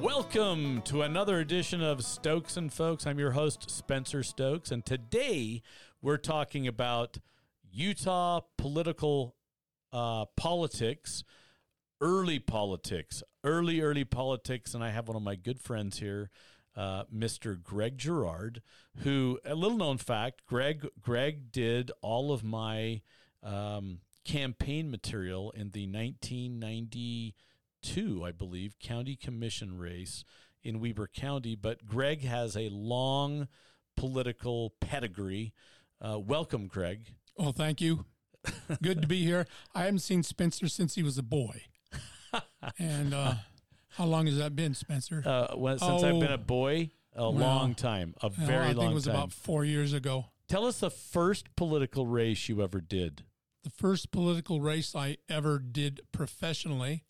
Welcome to another edition of Stokes and Folks. I'm your host, Spencer Stokes, and today we're talking about Utah political uh, politics, early politics, early, early politics. And I have one of my good friends here, uh, Mr. Greg Gerard, who, a little known fact, Greg, Greg did all of my um, campaign material in the 1990 two, I believe, county commission race in Weber County. But Greg has a long political pedigree. Uh, welcome, Greg. Well, thank you. Good to be here. I haven't seen Spencer since he was a boy. and uh, how long has that been, Spencer? Uh, well, since I've been a boy, a well, long time, a very I long think it was time. about four years ago. Tell us the first political race you ever did. The first political race I ever did professionally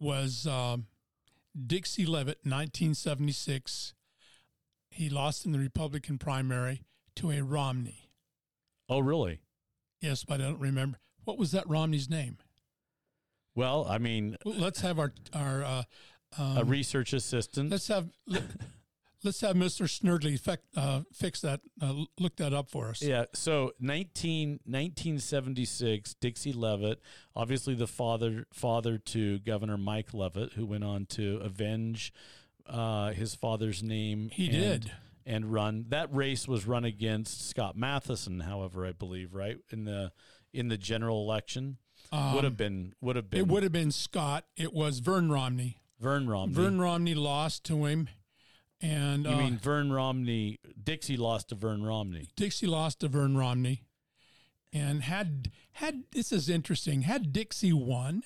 was um, Dixie Leavitt, 1976. He lost in the Republican primary to a Romney. Oh, really? Yes, but I don't remember. What was that Romney's name? Well, I mean, let's have our our uh, um, a research assistant. let's have let, us have Mr. Snurdley fec, uh, fix that. Uh, look that up for us. Yeah, so 19, 1976, Dixie Leavitt, obviously the father father to Governor Mike Leavitt, who went on to avenge uh, his father's name. He and, did. and run. That race was run against Scott Matheson, however, I believe, right in the in the general election. would have been would have been Um, It would have been Scott. It was Vern Romney. Vern Romney. Vern Romney lost to him, and you uh, mean Vern Romney? Dixie lost to Vern Romney. Dixie lost to Vern Romney, and had had this is interesting. Had Dixie won,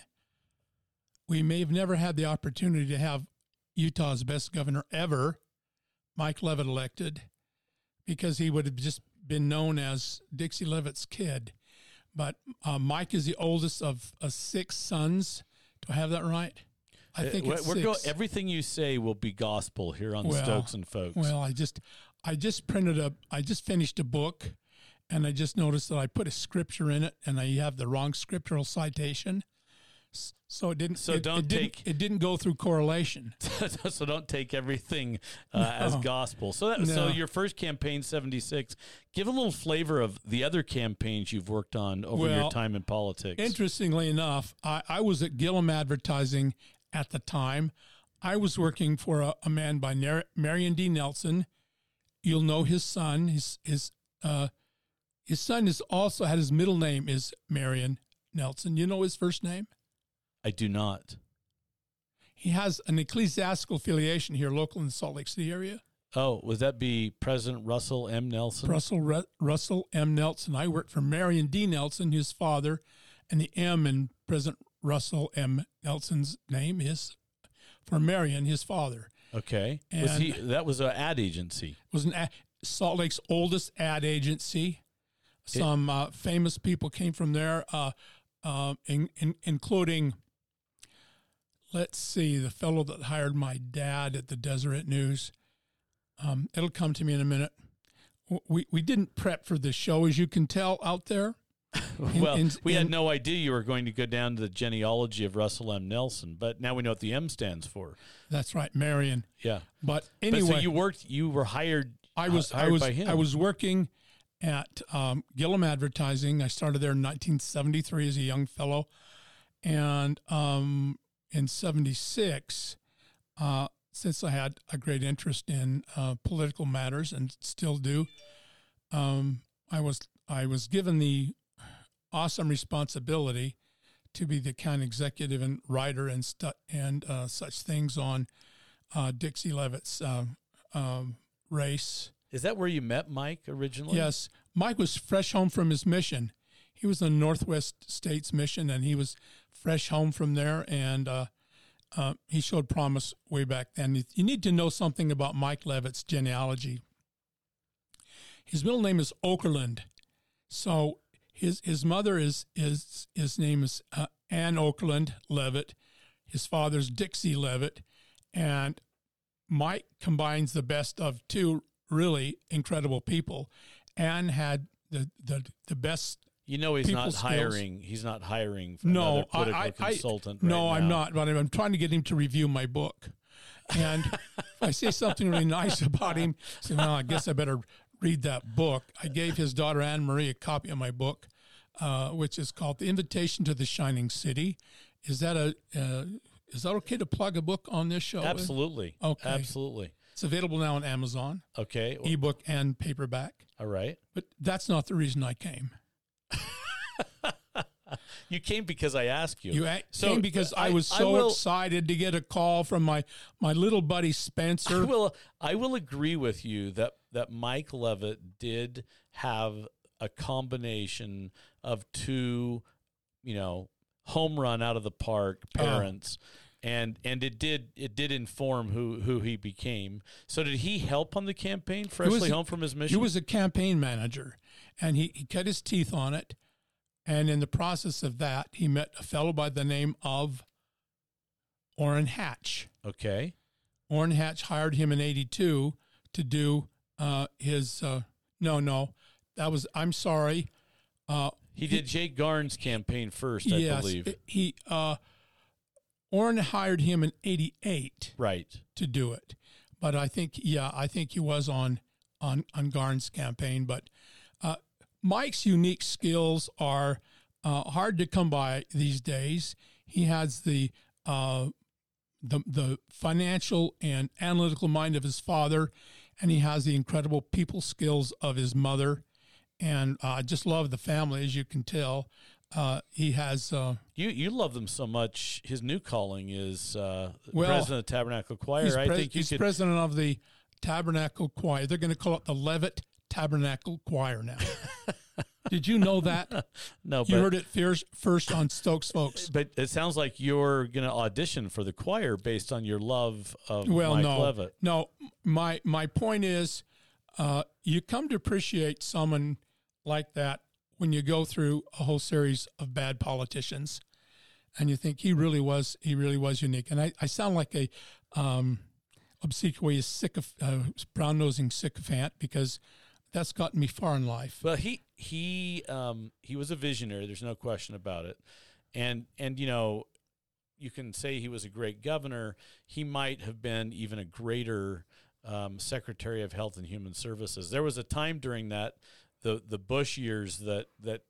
we may have never had the opportunity to have Utah's best governor ever, Mike Leavitt, elected, because he would have just been known as Dixie Leavitt's kid. But uh, Mike is the oldest of uh, six sons. Do I have that right? I think Uh, it's we're go- everything you say will be gospel here on Well, Stokes and Folks. Well, I just I just printed a I just finished a book and I just noticed that I put a scripture in it and I have the wrong scriptural citation. So it didn't So it, don't it didn't, take- it didn't go through correlation. so don't take everything uh, as gospel. So that, so your first campaign, seventy six. Give a little flavor of the other campaigns you've worked on over your time in politics. Interestingly enough, I, I was at Gillham Advertising at the time. I was working for a, a man by Nar- Marion D. Nelson. You'll know his son. His his uh, his son is also had his middle name is Marion Nelson. You know his first name? I do not. He has an ecclesiastical affiliation here, local in the Salt Lake City area. Oh, would that be President Russell M. Nelson? Russell Ru- Russell M. Nelson. I worked for Marion D. Nelson, his father, and the M in President Russell M. Nelson's name is for Marion, his father. Okay, was he? That was an ad agency. was an a- Salt Lake's oldest ad agency. Some uh, famous people came from there, uh, uh, in, in, including, let's see, the fellow that hired my dad at the Deseret News. Um, it'll come to me in a minute. We, we didn't prep for this show, as you can tell out there. In- well, in- we had in- no idea you were going to go down to the genealogy of Russell M. Nelson, but now we know what the M stands for. That's right, Marion. Yeah. But But anyway, so you worked. You were hired. I was hired I was by him. I was working at um, Gillham Advertising. I started there in 1973 as a young fellow, and um, in '76, uh, since I had a great interest in uh, political matters and still do, um, I was I was given the awesome responsibility to be the county executive and writer and stu- and uh, such things on uh, Dixie Leavitt's uh, um, race. Is that where you met Mike originally? Yes, Mike was fresh home from his mission. He was in Northwest States mission, and he was fresh home from there, and uh, uh, he showed promise way back then. You need to know something about Mike Leavitt's genealogy. His middle name is Okerlund, so his his mother is is his name is uh, Ann Okerlund Leavitt. His father's Dixie Leavitt, and Mike combines the best of two really incredible people. Ann had the, the, the best You know he's not skills. hiring. He's not hiring for No, I- political I- I- consultant. no, right I'm not. But I'm trying to get him to review my book. And if I say something really nice about him, say, well, I guess I better read that book. I gave his daughter Anne Marie a copy of my book, uh, which is called "The Invitation to the Shining City." Is that a uh, is that okay to plug a book on this show? Absolutely. Okay. Absolutely. It's available now on Amazon, Okay. ebook and paperback. all right. But that's not the reason I came. You came because I asked you. You a- So, came because I, I- was I so will- excited to get a call from my my little buddy I Spencer. will I will agree with you that that Mike Leavitt did have a combination of two, you know, home run out of the park Oh. parents. And and it did it did inform who who he became. So did he help on the campaign freshly home from his mission? He was a campaign manager, and he, he cut his teeth on it. And in the process of that, he met a fellow by the name of Orrin Hatch. okay. Orrin Hatch hired him in '82 to do uh, his. Uh, no, no, that was. I'm sorry. Uh, He did Jake Garn's campaign first, I yes, believe. he. Uh, Orrin hired him in '88 right. to do it. But I think, yeah, I think he was on on on Garn's campaign. But uh, Mike's unique skills are uh, hard to come by these days. He has the uh, the the financial and analytical mind of his father, and he has the incredible people skills of his mother. And uh, I just love the family, as you can tell. Uh, he has. Uh, You you love them so much. His new calling is uh, Well, president of the Tabernacle Choir. He's, I pres- think you he's could. president of the Tabernacle Choir. They're going to call it the Leavitt Tabernacle Choir now. Did you know that? no, You but heard it first, first on Stokes, folks. but it sounds like you're going to audition for the choir based on your love of Well, Mike no, Leavitt. no. My my point is, uh, you come to appreciate someone like that when you go through a whole series of bad politicians, and you think he really was he really was unique. And I, I sound like a um, obsequious sycoph- uh, brown nosing sycophant because that's gotten me far in life. Well, he he um, he was a visionary. There's no question about it. And and you know, you can say he was a great governor. He might have been even a greater um, Secretary of Health and Human Services. There was a time during that the the Bush years that that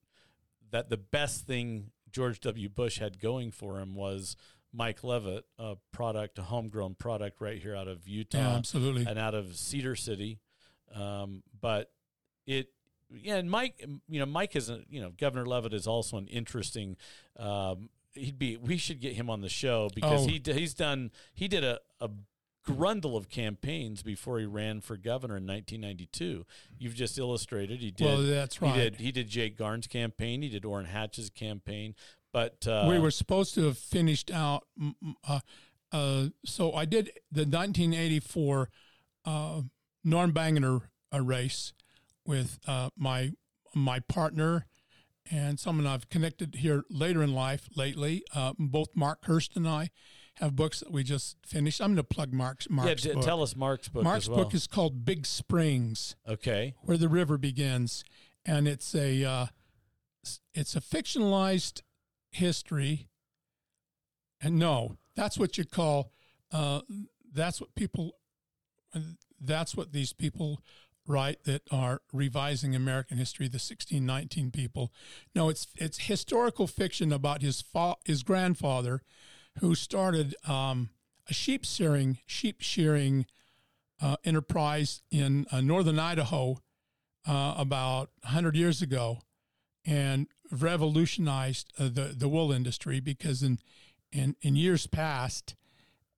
that the best thing George W. Bush had going for him was Mike Leavitt, a product, a homegrown product right here out of Utah Yeah, absolutely. and out of Cedar City. Um, but it, yeah, and Mike, you know, Mike is, a, you know, Governor Leavitt is also an interesting. Um, he'd be. We should get him on the show because Oh. he he's done. He did a, a grundle of campaigns before he ran for governor in 1992. You've just illustrated. He did. Well, that's right. He did. He did Jake Garn's campaign. He did Orrin Hatch's campaign. But uh, we were supposed to have finished out. Uh, uh, so I did the 1984 uh, Norm Bangerter uh, race with uh, my my partner and someone I've connected here later in life lately. Uh, both Mark Hurst and I have books that we just finished. I'm going to plug Mark's Mark's yeah. book. Tell us Mark's book. Mark's well. book is called Big Springs okay. where the river begins, and it's a uh, it's a fictionalized history. And no, that's what you call uh, that's what people that's what these people write that are revising American history. The 1619 people. No, it's it's historical fiction about his fa- his grandfather, who started um, a sheep shearing sheep shearing uh, enterprise in uh, northern Idaho uh, about 100 years ago and revolutionized uh, the, the wool industry because in, in, in years past,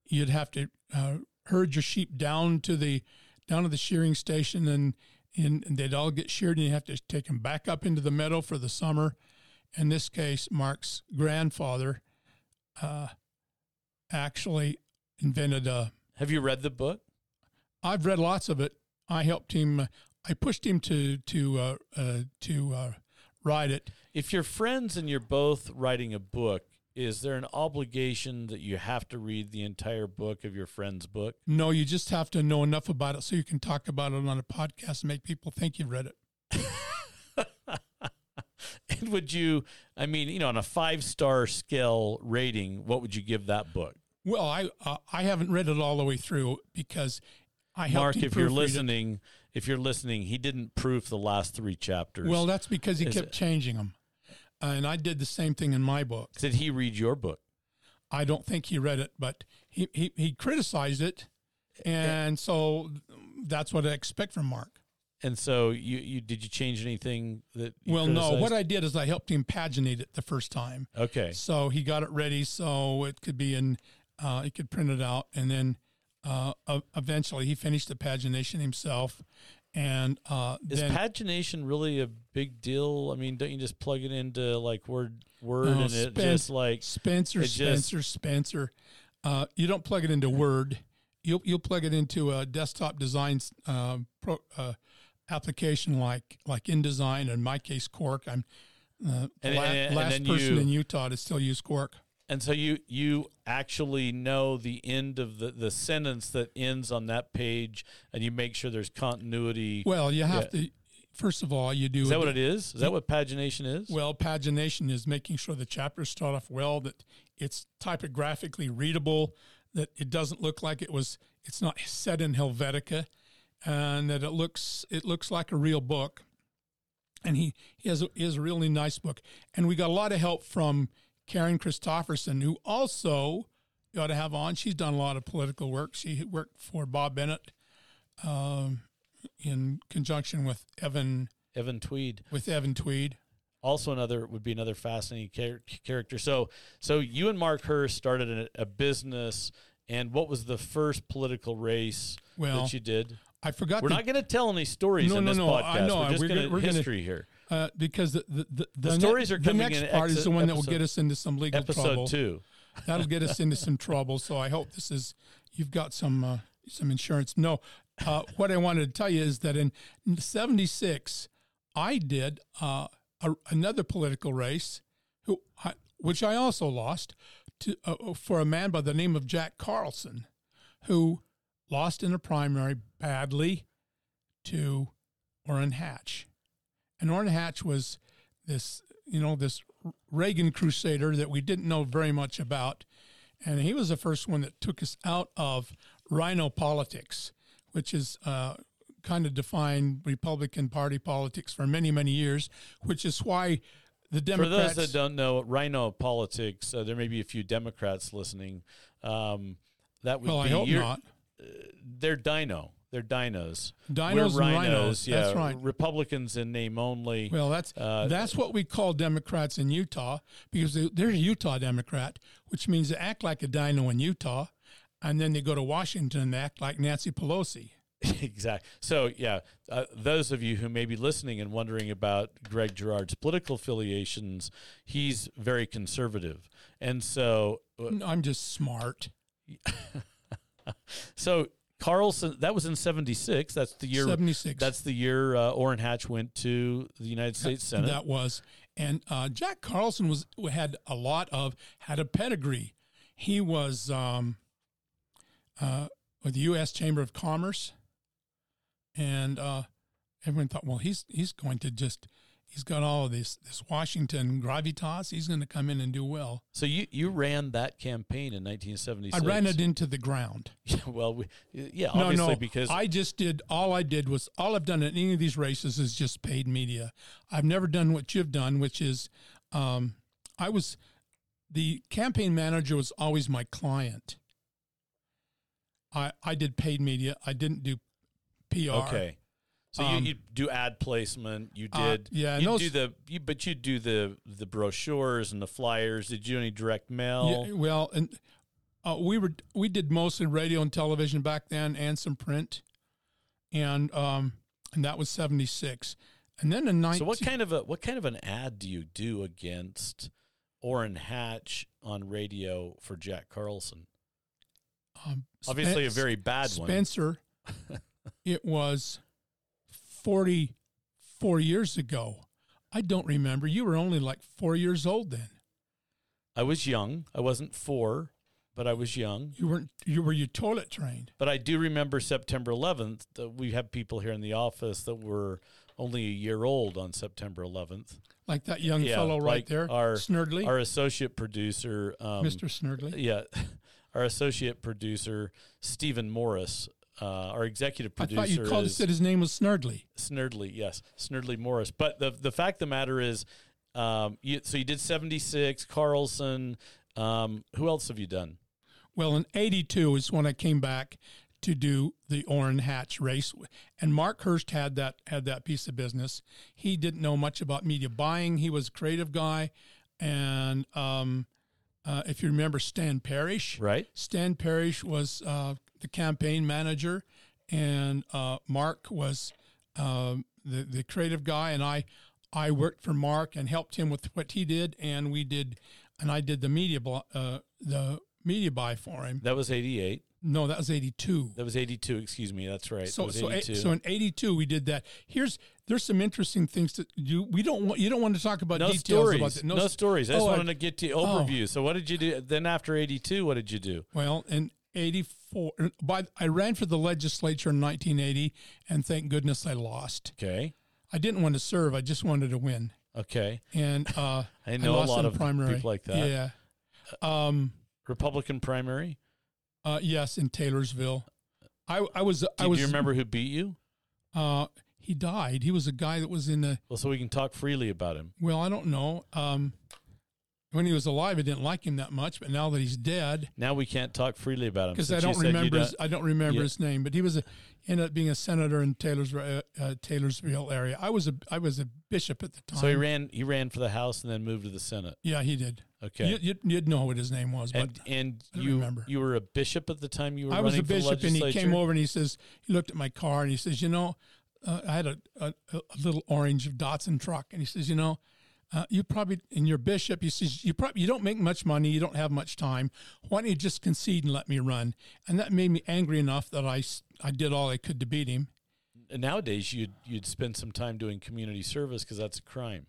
you'd have to uh, herd your sheep down to the down to the shearing station and, and, they'd all get sheared and you have to take them back up into the meadow for the summer. In this case, Mark's grandfather uh, actually invented a Have you read the book? I've read lots of it. I helped him. I pushed him to to uh, uh, to uh, write it. If you're friends and you're both writing a book, is there an obligation that you have to read the entire book of your friend's book? No, you just have to know enough about it so you can talk about it on a podcast and make people think you've read it. And would you? I mean, you know, on a five star scale rating, what would you give that book? Well, I uh, I haven't read it all the way through because I Mark, if you're proofread it. listening, if you're listening, he didn't proof the last three chapters. Well, that's because he Is kept it- changing them, and I did the same thing in my book. did he read your book? I don't think he read it, but he he, he criticized it, and so that's what I expect from Mark. And so you, you did you change anything that? You Well, no, what? I did is I helped him paginate it the first time. okay. So he got it ready so it could be in, uh, he could print it out. And then uh, uh, eventually he finished the pagination himself. And uh, Is then pagination really a big deal? I mean, don't you just plug it into like Word Word No, and it Spen- just like Spencer, it just- Spencer, Spencer, uh, you don't plug it into Word. You'll, you'll plug it into a desktop design uh, pro, uh, application like like InDesign, and in my case, Quark. I'm uh, the And- la- and- and last person you- in Utah to still use Quark. And so you you actually know the end of the, the sentence that ends on that page, and you make sure there's continuity. Well, you have to. First of all, you do. is that what it is? Is that what pagination is? Well, pagination is making sure the chapters start off well, that it's typographically readable, that it doesn't look like it was. It's not set in Helvetica, and that it looks it looks like a real book. And he he has a, he has a really nice book, and we got a lot of help from Karen Christofferson, who also you ought to have on. She's done a lot of political work. She worked for Bob Bennett um, in conjunction with Evan Evan Tweed. with Evan Tweed. also another would be another fascinating char- character. So, so you and Mark Hurst started a, a business, and what was the first political race Well, that you did? I forgot We're to, not going to tell any stories No, in no, this no, I podcast. know, We're just going to we're gonna- history here. Uh, because the the, the, The ne- stories are coming the next in part is the one that will get us into some legal Episode trouble. two. That'll get us into some trouble. So I hope this is you've got some uh, some insurance. No, uh, what I wanted to tell you is that in '76 I did uh, a, another political race, who I, which I also lost to uh, for a man by the name of Jack Carlson, who lost in a primary badly to Orrin Hatch. And Orrin Hatch was this, you know, this Reagan crusader that we didn't know very much about. And he was the first one that took us out of rhino politics, which is uh, kind of defined Republican Party politics for many, many years, which is why the Democrats. For those that don't know, rhino politics, uh, there may be a few Democrats listening. Um, that would well, be I hope your- not. They're dino. They're dinos. Dinos We're rhinos. rhinos. Yeah, That's right. Republicans in name only. Well, that's Uh, that's what we call Democrats in Utah because they, they're a Utah Democrat, which means they act like a dino in Utah, and then they go to Washington and act like Nancy Pelosi. exactly. So, yeah, uh, those of you who may be listening and wondering about Greg Gerard's political affiliations, he's very conservative, and so uh, No, I'm just smart. so Carlson. That was in '76. That's the year. Seventy six. That's the year uh, Orrin Hatch went to the United States Senate. That was, and uh, Jack Carlson was had a lot of had a pedigree. He was um, uh, with the U.S. Chamber of Commerce, and uh, everyone thought, well, he's he's going to just he's got all of this this Washington gravitas. He's going to come in and do well. so you you ran that campaign in 1976. I ran it into the ground. well, we, yeah, No, obviously no, because I just did all I did was all I've done in any of these races is just paid media. I've never done what you've done, which is um, I was the campaign manager was always my client. I I did paid media. I didn't do PR. Okay. So Um, you, you do ad placement. You Uh, did. yeah, and You those- do the. You, but you do the the brochures and the flyers. Did you do any direct mail? Yeah, well, and uh, we were we did mostly radio and television back then, and some print, and um, and that was seventy six, and then in nineteen. So what kind of a what kind of an ad do you do against Orrin Hatch on radio for Jack Carlson? um, Obviously, a very bad one. Spencer, it was 44 years ago. I don't remember. You were only like four years old then. I was young. I wasn't four, but I was young. You weren't. You were you toilet trained. But I do remember September 11th. Uh, we have people here in the office that were only a year old on September 11th. Like that young Yeah, fellow right like there, our- Snurdly, Our associate producer, um, Mr. Snurdly. yeah, our associate producer Stephen Morris, uh, our executive producer. I thought you called is said his name was Snurdly. Snurdly, yes, Snurdly Morris. But the the fact of the matter is, um, you, so you did 76, Carlson. Um, who else have you done? Well, in '82 is when I came back to do the Orrin Hatch race, and Mark Hurst had that had that piece of business. He didn't know much about media buying. He was a creative guy, and um, uh, if you remember Stan Parrish, Right. Stan Parrish was uh, the campaign manager, and uh, Mark was um, the the creative guy, and I I worked for Mark and helped him with what he did, and we did, and I did the media blo- uh, the media buy for him. That was 88. No, that was eighty two. That was 82. Excuse me. That's right. So so 82. so in eighty two we did that. Here's there's some interesting things to do. We don't want you don't want to talk about no details stories. about that. No, s- stories. I just Oh, I- wanted to get to overview. So what did you do? Then after 82, what did you do? Well, in 84, by, I ran for the legislature in 1980, and thank goodness I lost. Okay. I didn't want to serve, I just wanted to win. Okay. And uh, I know a lot of primary. people like that. Yeah. Um, Republican primary. Uh, yes, in Taylorsville. I, I was, Do, I do was, you remember who beat you? uh, he died. He was a guy that was in the, Well, so we can talk freely about him. well, I don't know. Um, when he was alive, I didn't like him that much, but now that he's dead, Now we can't talk freely about him because I don't remember his, I don't remember Yeah. his name, but he was a ended up being a senator in Taylor's uh, uh, Taylorsville area. I was a I was a bishop at the time. So he ran. He ran for the House and then moved to the Senate. yeah, he did. Okay. You, you'd, you'd know what his name was, but and and I don't you remember. you were a bishop at the time you were. I was a bishop, and he came over and he says he looked at my car and he says, you know, uh, I had a, a a little orange of Datsun truck, and he says, you know. Uh, you probably in your bishop. He says you probably you don't make much money. You don't have much time. Why don't you just concede and let me run? And that made me angry enough that i i did all I could to beat him. Nowadays, you'd you'd spend some time doing community service because that's a crime.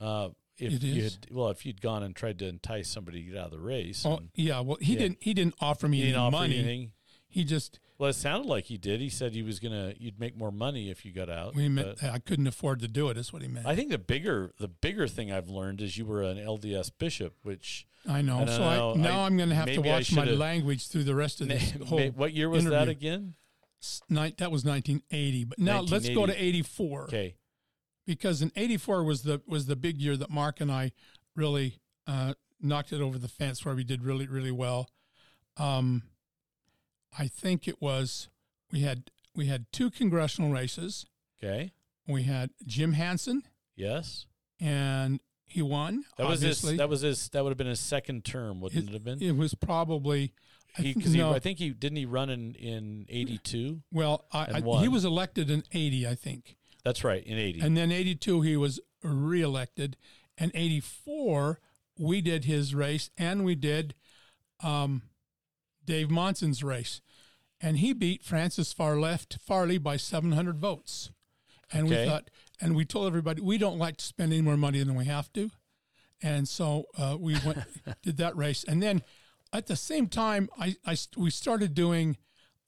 Uh, if It you had, well, if you'd gone and tried to entice somebody to get out of the race, Oh and yeah, well he Yeah. didn't he didn't offer me he any offer money. He just Well, it sounded like he did. He said he was gonna you'd make more money if you got out. we meant I couldn't afford to do it. Is what he meant. I think the bigger the bigger thing I've learned is you were an LDS bishop, which I know. I so know. I, now I- am going to have to watch my language through the rest of this whole. what year was that interview. again? s- Night, that was 1980. But now let's go to 84 Okay, because in 84 was the was the big year that Mark and I really uh, knocked it over the fence where we did really really well. Um, I think it was we had we had two congressional races. okay, We had Jim Hansen yes. and he won. That was his. That was his. That would have been his second term, wouldn't It- it have been? It was probably. I He, think, cause he, no, I think he didn't he run in in eighty two. well, I, I, he was elected in '80, I think, That's right, in eighty. and then '82 he was reelected, and '84 we did his race, and we did um, Dave Monson's race, and he beat Francis Far Left Farley by 700 votes, and Okay. we thought, and we told everybody we don't like to spend any more money than we have to, and so uh, we went did that race, and then at the same time, I, I we started doing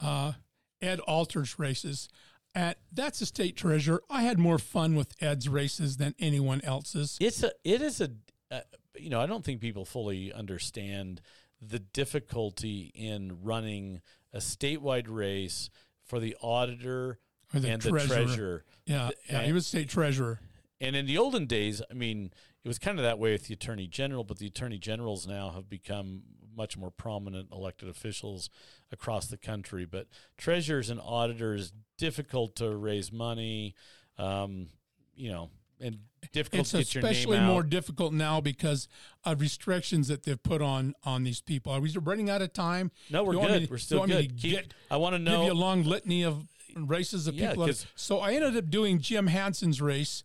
uh, Ed Alter's races. And that's a state treasurer. I had more fun with Ed's races than anyone else's. it's a. It is a. Uh, you know, I don't think people fully understand the difficulty in running a statewide race for the auditor Or the and treasurer. the treasurer. Yeah, yeah, he was state treasurer. And in the olden days, I mean, it was kind of that way with the attorney general, but the attorney generals now have become much more prominent elected officials across the country. But treasurers and auditors difficult to raise money, um, you know, and difficult It's to get your name especially more difficult now because of restrictions that they've put on on these people. Are we running out of time? no, we're You want me good. to- we're still want me to good. Keep, get- I want to know. Give you a long litany of races of Yeah, people. so I ended up doing Jim Hansen's race.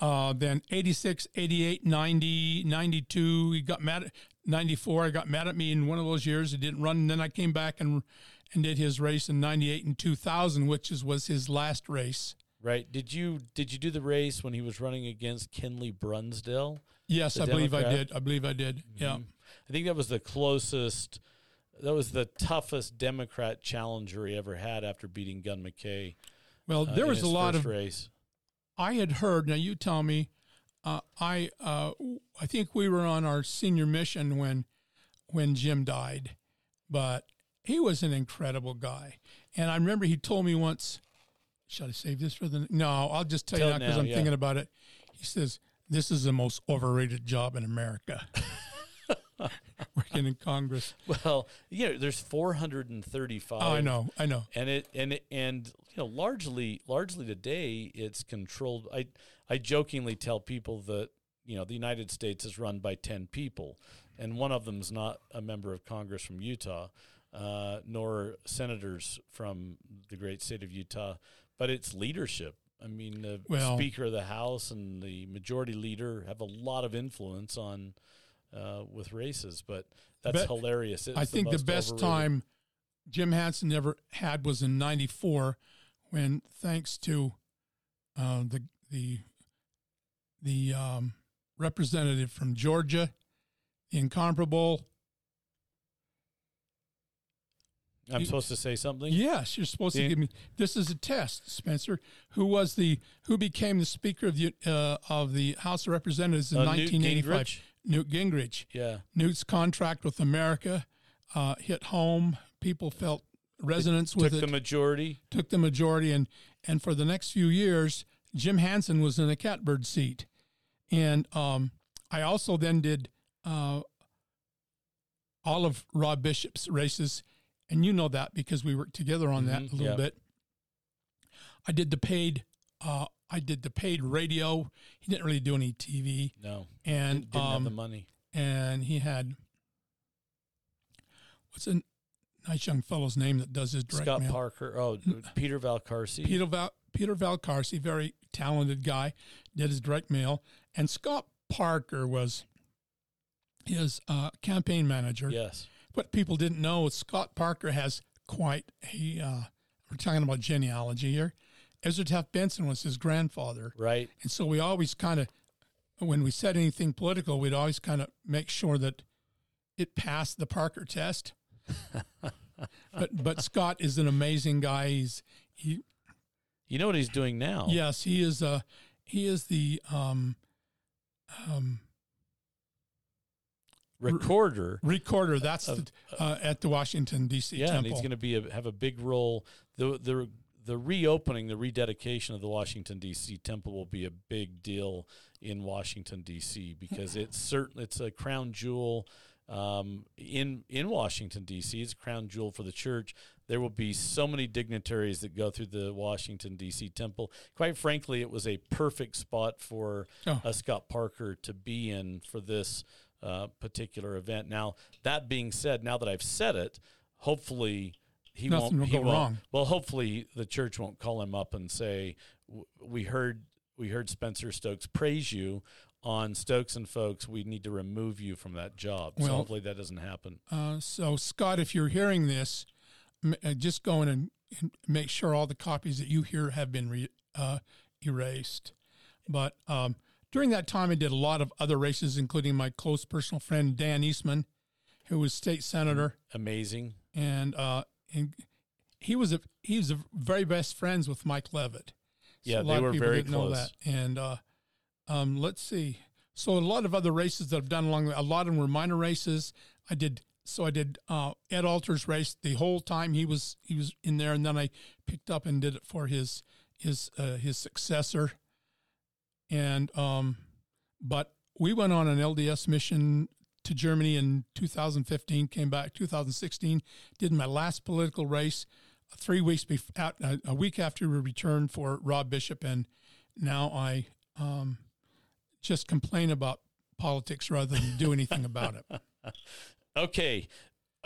Uh, then 86, 88, 90, 92. He got mad at 94. I got mad at me in one of those years. He didn't run. And then I came back and and did his race in 98 and 2000, which is, was his last race. Right? Did you did you do the race when he was running against Kenley Brunsdale? Yes, I believe I did. I believe I did. Yeah. Mhm. I think that was the closest. That was the toughest Democrat challenger he ever had after beating Gunn McKay. Well, uh, there in was a lot of race. I had heard. Now you tell me. Uh, I uh, I think we were on our senior mission when when Jim died, but he was an incredible guy. And I remember he told me once. Should I save this for the? No, I'll just tell, you now because I'm yeah. thinking about it. He says this is the most overrated job in America. Working in Congress. Well, yeah, there's 435. Oh, I know, I know. and it and it, and you know largely largely today it's controlled i i jokingly tell people that you know the united states is run by 10 people and one of them's not a member of congress from utah uh, nor senators from the great state of utah but it's leadership i mean the Well- speaker of the house and the majority leader have a lot of influence on uh, with races but that's Bet- hilarious It's I think the most best overrated. time Jim Hansen ever had was in '94, when thanks to uh, the the the um, representative from Georgia, the incomparable. I'm you- supposed to say something Yes, you're supposed to give me. This is a test, Spencer. Who was the who became the Speaker of the uh, of the House of Representatives in Uh, Newt 1985? Gingrich? Newt Gingrich. yeah Newt's contract with America uh, hit home. People felt resonance with took it. the majority. took the majority, and and for the next few years, Jim Hansen was in a catbird seat, and um, I also then did uh, all of Rob Bishop's races, and you know that because we worked together on that Mhm, a little yeah. bit. I did the paid. Uh, I did the paid radio. He didn't really do any TV, No, and didn't, um, have the money. and he had what's a nice young fellow's name that does his direct Scott mail? Parker. Oh, Peter Valcarce. Peter Val, Peter Valcarce, very talented guy, did his direct mail, and Scott Parker was his uh, campaign manager. Yes. What people didn't know is Scott Parker has quite a. Uh, we're talking about genealogy here. Ezra Taft Benson was his grandfather, Right. and so we always kind of, when we said anything political, we'd always kind of make sure that it passed the Parker test. but but Scott is an amazing guy. He's he You know what he's doing now? Yes, he is. Uh, he is the um, um, Recorder. recorder. That's Of- the, uh, at the Washington D.C. Yeah, and Temple. he's going to be a, have a big role. The the the reopening, the rededication of the Washington D.C. temple will be a big deal in Washington D.C. because it's certain it's a crown jewel um, in in Washington D.C. It's a crown jewel for the church. There will be so many dignitaries that go through the Washington D.C. temple. Quite frankly, it was a perfect spot for Oh. uh, Scott Parker to be in for this uh, particular event. Now, that being said, now that I've said it, hopefully he Nothing won't. will he go won't- wrong. Well, hopefully the church won't call him up and say, "We heard, we heard Spencer Stokes praise you on Stokes and Folks. We need to remove you from that job." so Well- hopefully that doesn't happen. Uh, so Scott, if you're hearing this, m- uh, just go in and, and make sure all the copies that you hear have been re- uh, erased. But um, during that time, I did a lot of other races, including my close personal friend Dan Eastman, who was state senator. Amazing. and uh, and he was a he was a very best friends with Mike Leavitt. Yeah, a they lot of were people very didn't know close. that. And uh, um, let's see. So a lot of other races that I've done along the, a lot of them were minor races. I did so I did uh, Ed Alter's race the whole time he was he was in there, and then I picked up and did it for his his uh, his successor. And um, but we went on an LDS mission to Germany in 2015. Came back 2016. Did my last political race three weeks before, a week after we returned for Rob Bishop, and now I um, just complain about politics rather than do anything about it. Okay,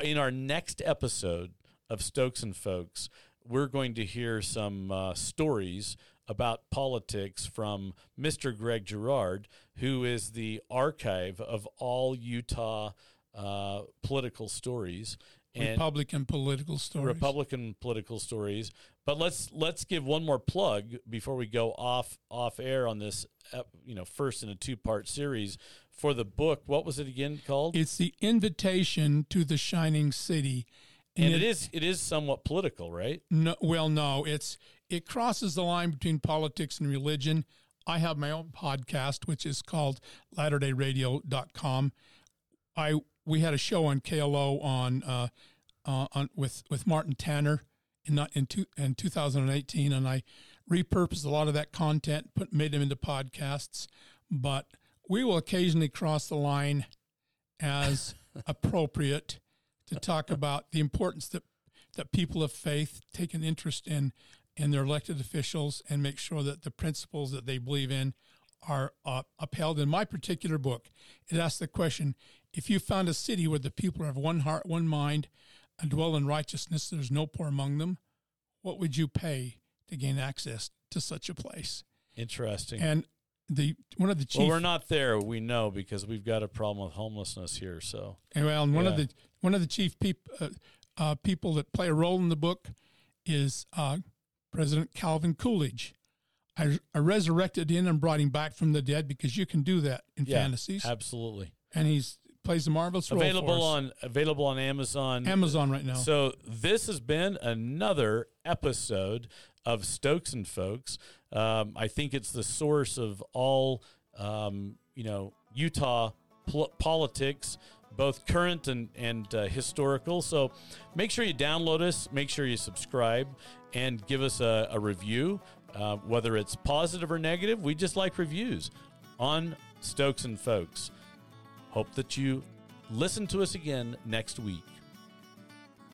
in our next episode of Stokes and Folks, we're going to hear some uh, stories about politics from Mr. Greg Gerard, who is the archive of all Utah uh, political stories and Republican political stories. Republican political stories. But let's let's give one more plug before we go off off air on this, you know, first in a two part series for the book. What was it again called? It's the invitation to the shining city, and it is it is somewhat political, right? No, well, no, it's it crosses the line between politics and religion. I have my own podcast, which is called latterdayradio.com. I we had a show on KLO on uh, uh, on with with Martin Tanner in in, two, in 2018, and I repurposed a lot of that content, put made them into podcasts. But we will occasionally cross the line as appropriate to talk about the importance that that people of faith take an interest in in their elected officials and make sure that the principles that they believe in are uh, upheld. In my particular book, it asks the question: If you found a city where the people have one heart, one mind, and dwell in righteousness, there's no poor among them, what would you pay to gain access to such a place? Interesting. And the one of the chief. Well, we're not there. We know because we've got a problem with homelessness here. So and well, and one Yeah. of the one of the chief peop, uh, uh, people that play a role in the book is uh, President Calvin Coolidge. I, I resurrected him and brought him back from the dead because you can do that in yeah, fantasies, absolutely and he's plays a marvelous role. available us. on available on Amazon. Amazon right now. So this has been another episode of Stokes and Folks. Um, I think it's the source of all um, you know Utah pol- politics, both current and and uh, historical. So make sure you download us, make sure you subscribe, and give us a, a review, uh, whether it's positive or negative. We just like reviews on Stokes and Folks. Hope that you listen to us again next week.